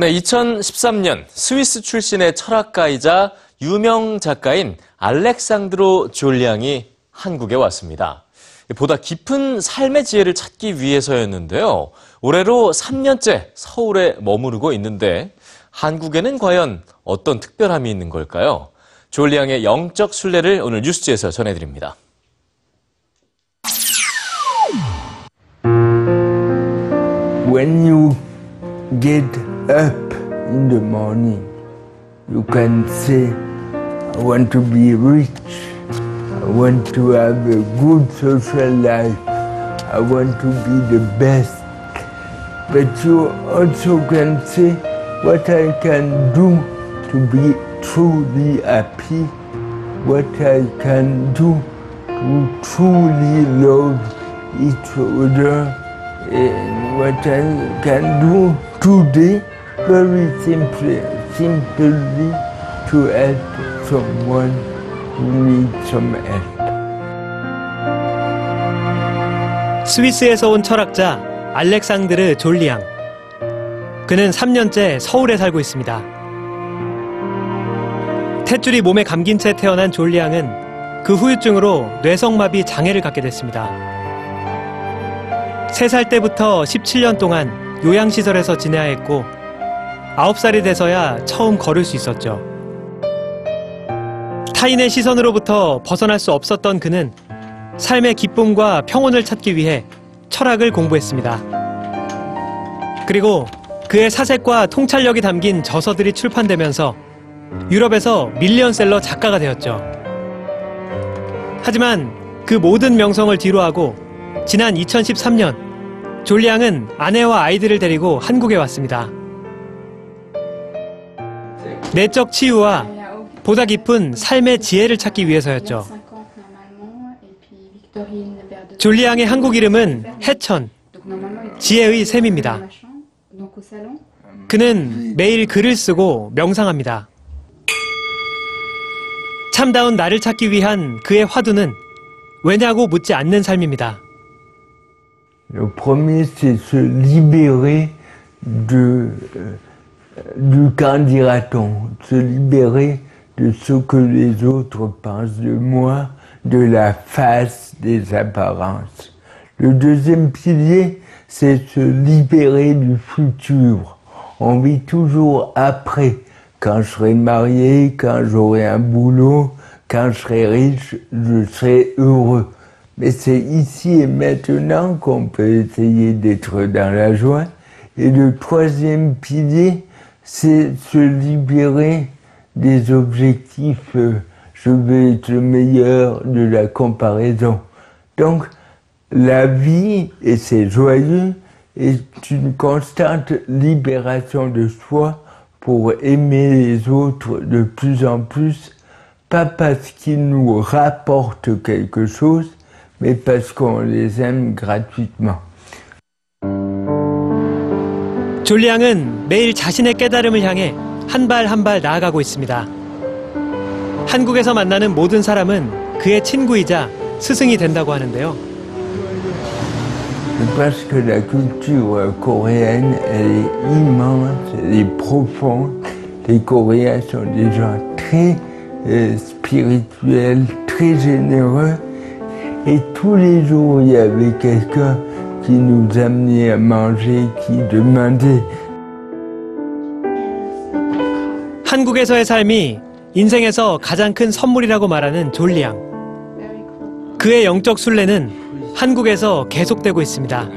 네, 2013년 스위스 출신의 철학가이자 유명 작가인 알렉산드로 졸량이 한국에 왔습니다. 보다 깊은 삶의 지혜를 찾기 위해서였는데요. 올해로 3년째 서울에 머무르고 있는데 한국에는 과연 어떤 특별함이 있는 걸까요? 졸량의 영적 순례를 오늘 뉴스지에서 전해드립니다. Up in the morning, you can say, I want to be rich, I want to have a good social life, I want to be the best. But you also can say what I can do to be truly happy, what I can do to truly love each other? And what I can do today very simply, simply to help someone who needs some help. 스위스에서 온 철학자 알렉상드르 졸리앙. 그는 3년째 서울에 살고 있습니다. 탯줄이 몸에 감긴 채 태어난 졸리앙은 그 후유증으로 뇌성마비 장애를 갖게 됐습니다. 3살 때부터 17년 동안 요양시설에서 지내야 했고 9살이 돼서야 처음 걸을 수 있었죠. 타인의 시선으로부터 벗어날 수 없었던 그는 삶의 기쁨과 평온을 찾기 위해 철학을 공부했습니다. 그리고 그의 사색과 통찰력이 담긴 저서들이 출판되면서 유럽에서 밀리언셀러 작가가 되었죠. 하지만 그 모든 명성을 뒤로하고 지난 2013년 졸리앙은 아내와 아이들을 데리고 한국에 왔습니다. 내적 치유와 보다 깊은 삶의 지혜를 찾기 위해서였죠. 졸리앙의 한국 이름은 해천, 지혜의 샘입니다. 그는 매일 글을 쓰고 명상합니다. 참다운 나를 찾기 위한 그의 화두는 왜냐고 묻지 않는 삶입니다. Du qu'en dira-t-on, se libérer de ce que les autres pensent de moi, de la face des apparences. Le deuxième pilier, c'est se libérer du futur. On vit toujours après, quand je serai marié, quand j'aurai un boulot, quand je serai riche, je serai heureux. Mais c'est ici et maintenant qu'on peut essayer d'être dans la joie. Et le troisième pilier, c'est se libérer des objectifs. euh, Je veux être le meilleur de la comparaison. Donc, la vie, et c'est joyeux, est une constante libération de soi pour aimer les autres de plus en plus, pas parce qu'ils nous rapportent quelque chose, mais parce qu'on les aime gratuitement. 졸리앙은 매일 자신의 깨달음을 향해 한 발 한 발 나아가고 있습니다. 한국에서 만나는 모든 사람은 그의 친구이자 스승이 된다고 하는데요. Pense que la culture coréenne, elle est immense, elle est profonde. Les Coréens sont des gens très euh, spirituels, très généreux. Et tous les jours, il y avait quelqu'un qui nous amenait à manger, qui demandait 한국에서의 삶이 인생에서 가장 큰 선물이라고 말하는 졸리앙. 그의 영적 순례는 한국에서 계속되고 있습니다.